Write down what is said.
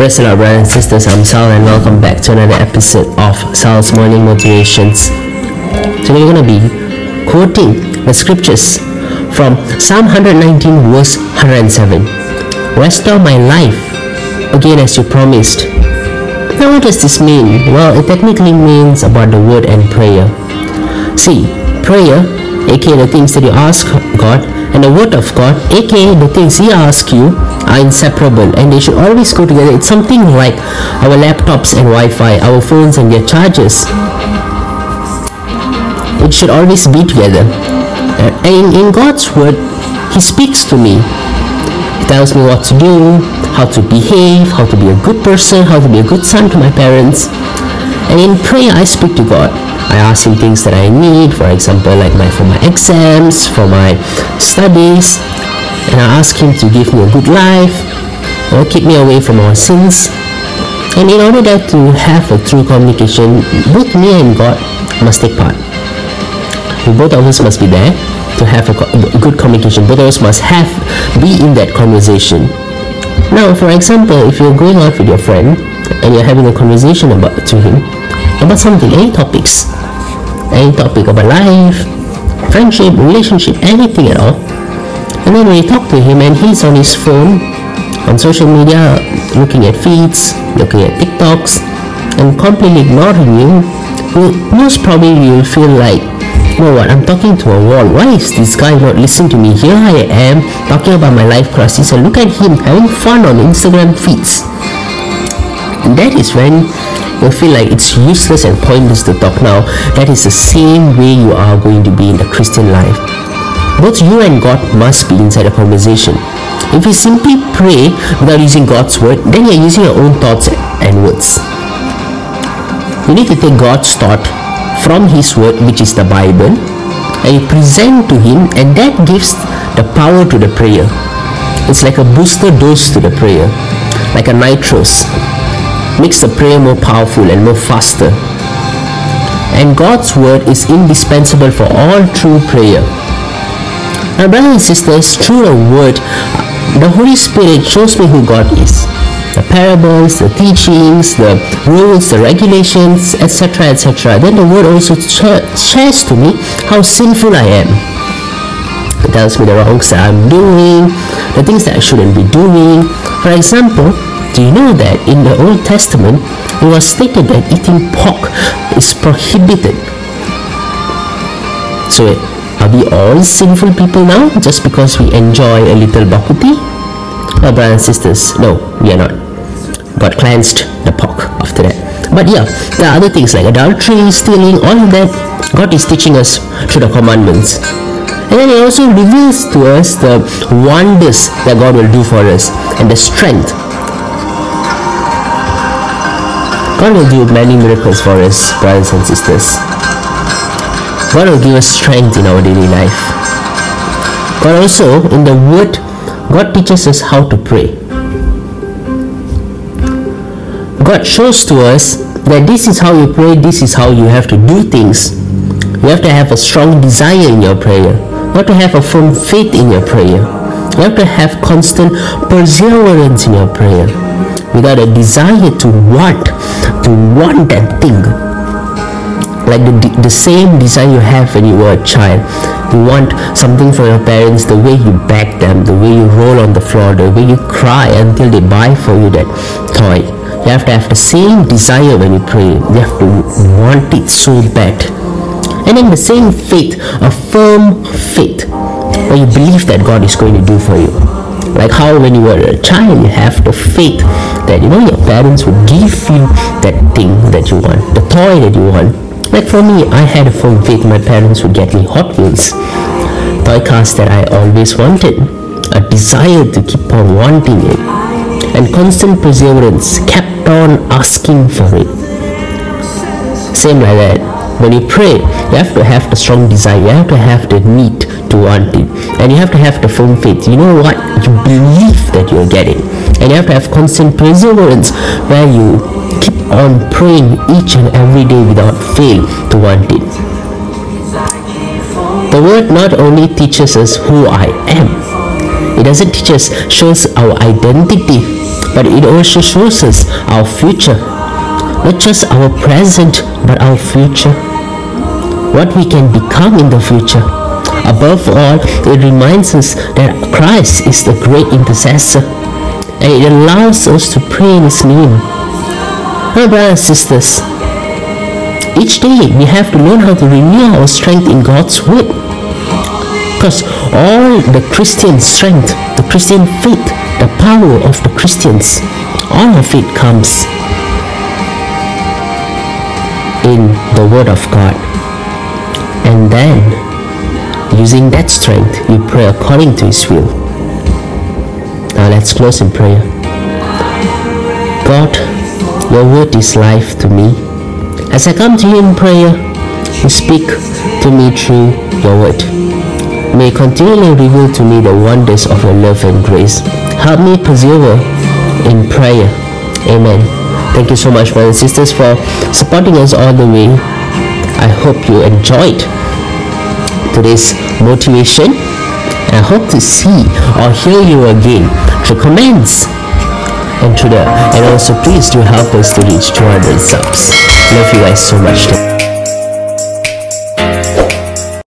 Praise the Lord, brothers and sisters. I'm Sal, and welcome back to another episode of Sal's Morning Motivations. Today, we're going to be quoting the scriptures from Psalm 119, verse 107. Restore my life again as you promised. Now, what does this mean? Well, it technically means about the word and prayer. See, prayer, aka the things that you ask God, and the word of God, aka the things He asks you, are inseparable and they should always go together. It's something like our laptops and Wi Fi, our phones and their chargers. It should always be together. And in God's word, He speaks to me. He tells me what to do, how to behave, how to be a good person, how to be a good son to my parents. And in prayer, I speak to God. I ask him things that I need, for example, like my for my exams, for my studies, and I ask him to give me a good life, or keep me away from our sins. And in order that to have a true communication, both me and God must take part. Both of us must be there to have a good communication. Both of us must have be in that conversation. Now, for example, if you're going out with your friend and you're having a conversation about to him about something, any topics, any topic about life, friendship, relationship, anything at all. And then we talk to him and he's on his phone, on social media, looking at feeds, looking at TikToks, and completely ignoring you, most probably you'll feel like, you know what, I'm talking to a wall. Why is this guy not listening to me? Here I am talking about my life crisis, and look at him having fun on Instagram feeds. And that is when you feel like it's useless and pointless to talk now, that is the same way you are going to be in the Christian life. Both you and God must be inside a conversation. If you simply pray without using God's word, then you're using your own thoughts and words. You need to take God's thought from His word, which is the Bible, and you present to Him, and that gives the power to the prayer. It's like a booster dose to the prayer, like a nitrous makes the prayer more powerful and more faster. And God's word is indispensable for all true prayer. Now, brothers and sisters, through the word, the Holy Spirit shows me who God is. The parables, the teachings, the rules, the regulations, etc., etc. Then the word also shares to me how sinful I am. It tells me the wrongs that I'm doing, the things that I shouldn't be doing. For example, do you know that in the Old Testament it was stated that eating pork is prohibited? So are we all sinful people now just because we enjoy a little bak kut teh? Oh, brothers and sisters, no, we are not. God cleansed the pork after that. But yeah, there are other things like adultery, stealing, all of that. God is teaching us through the commandments. And then He also reveals to us the wonders that God will do for us and the strength God will do many miracles for us, brothers and sisters. God will give us strength in our daily life. God also, in the Word, God teaches us how to pray. God shows to us that this is how you pray, this is how you have to do things. You have to have a strong desire in your prayer. You have to have a firm faith in your prayer. You have to have constant perseverance in your prayer. Without a desire to want to want that thing. Like the, the same desire you have when you were a child. You want something from your parents the way you beg them the way you roll on the floor the way you cry until they buy for you that toy. You have to have the same desire when you pray. You have to want it so bad and then the same faith a firm faith. Where you believe that god is going to do for you. Like how when you were a child you have the faith that you know your parents would give you that thing that you want the toy that you want. Like for me i had a firm faith. My parents would get me hot wheels toy cars that i always wanted a desire to keep on wanting it. And constant perseverance kept on asking for it. Same like that when you pray you have to have the strong desire you have to have the need to want it. And you have to have the firm faith. You know what? You believe that you're getting. And you have to have constant perseverance where you keep on praying each and every day without fail to want it. The word not only teaches us who i am. It doesn't teach us shows our identity but it also shows us our future. Not just our present, but our future. What we can become in the future. Above all, it reminds us that Christ is the great intercessor and it allows us to pray in His name. My brothers and sisters, each day we have to learn how to renew our strength in God's Word. Because all the Christian strength, the Christian faith, the power of the Christians, all of it comes in the Word of God. And then, using that strength, you pray according to His will. Now let's close in prayer. God, your word is life to me. As I come to you in prayer, you speak to me through your word. May you continually reveal to me the wonders of your love and grace. Help me persevere in prayer. Amen. Thank you so much, brothers and sisters, for supporting us all the way. I hope you enjoyed today's motivation. I hope to see or hear you again through comments and through the and also please do help us to reach 200 subs. Love you guys so much.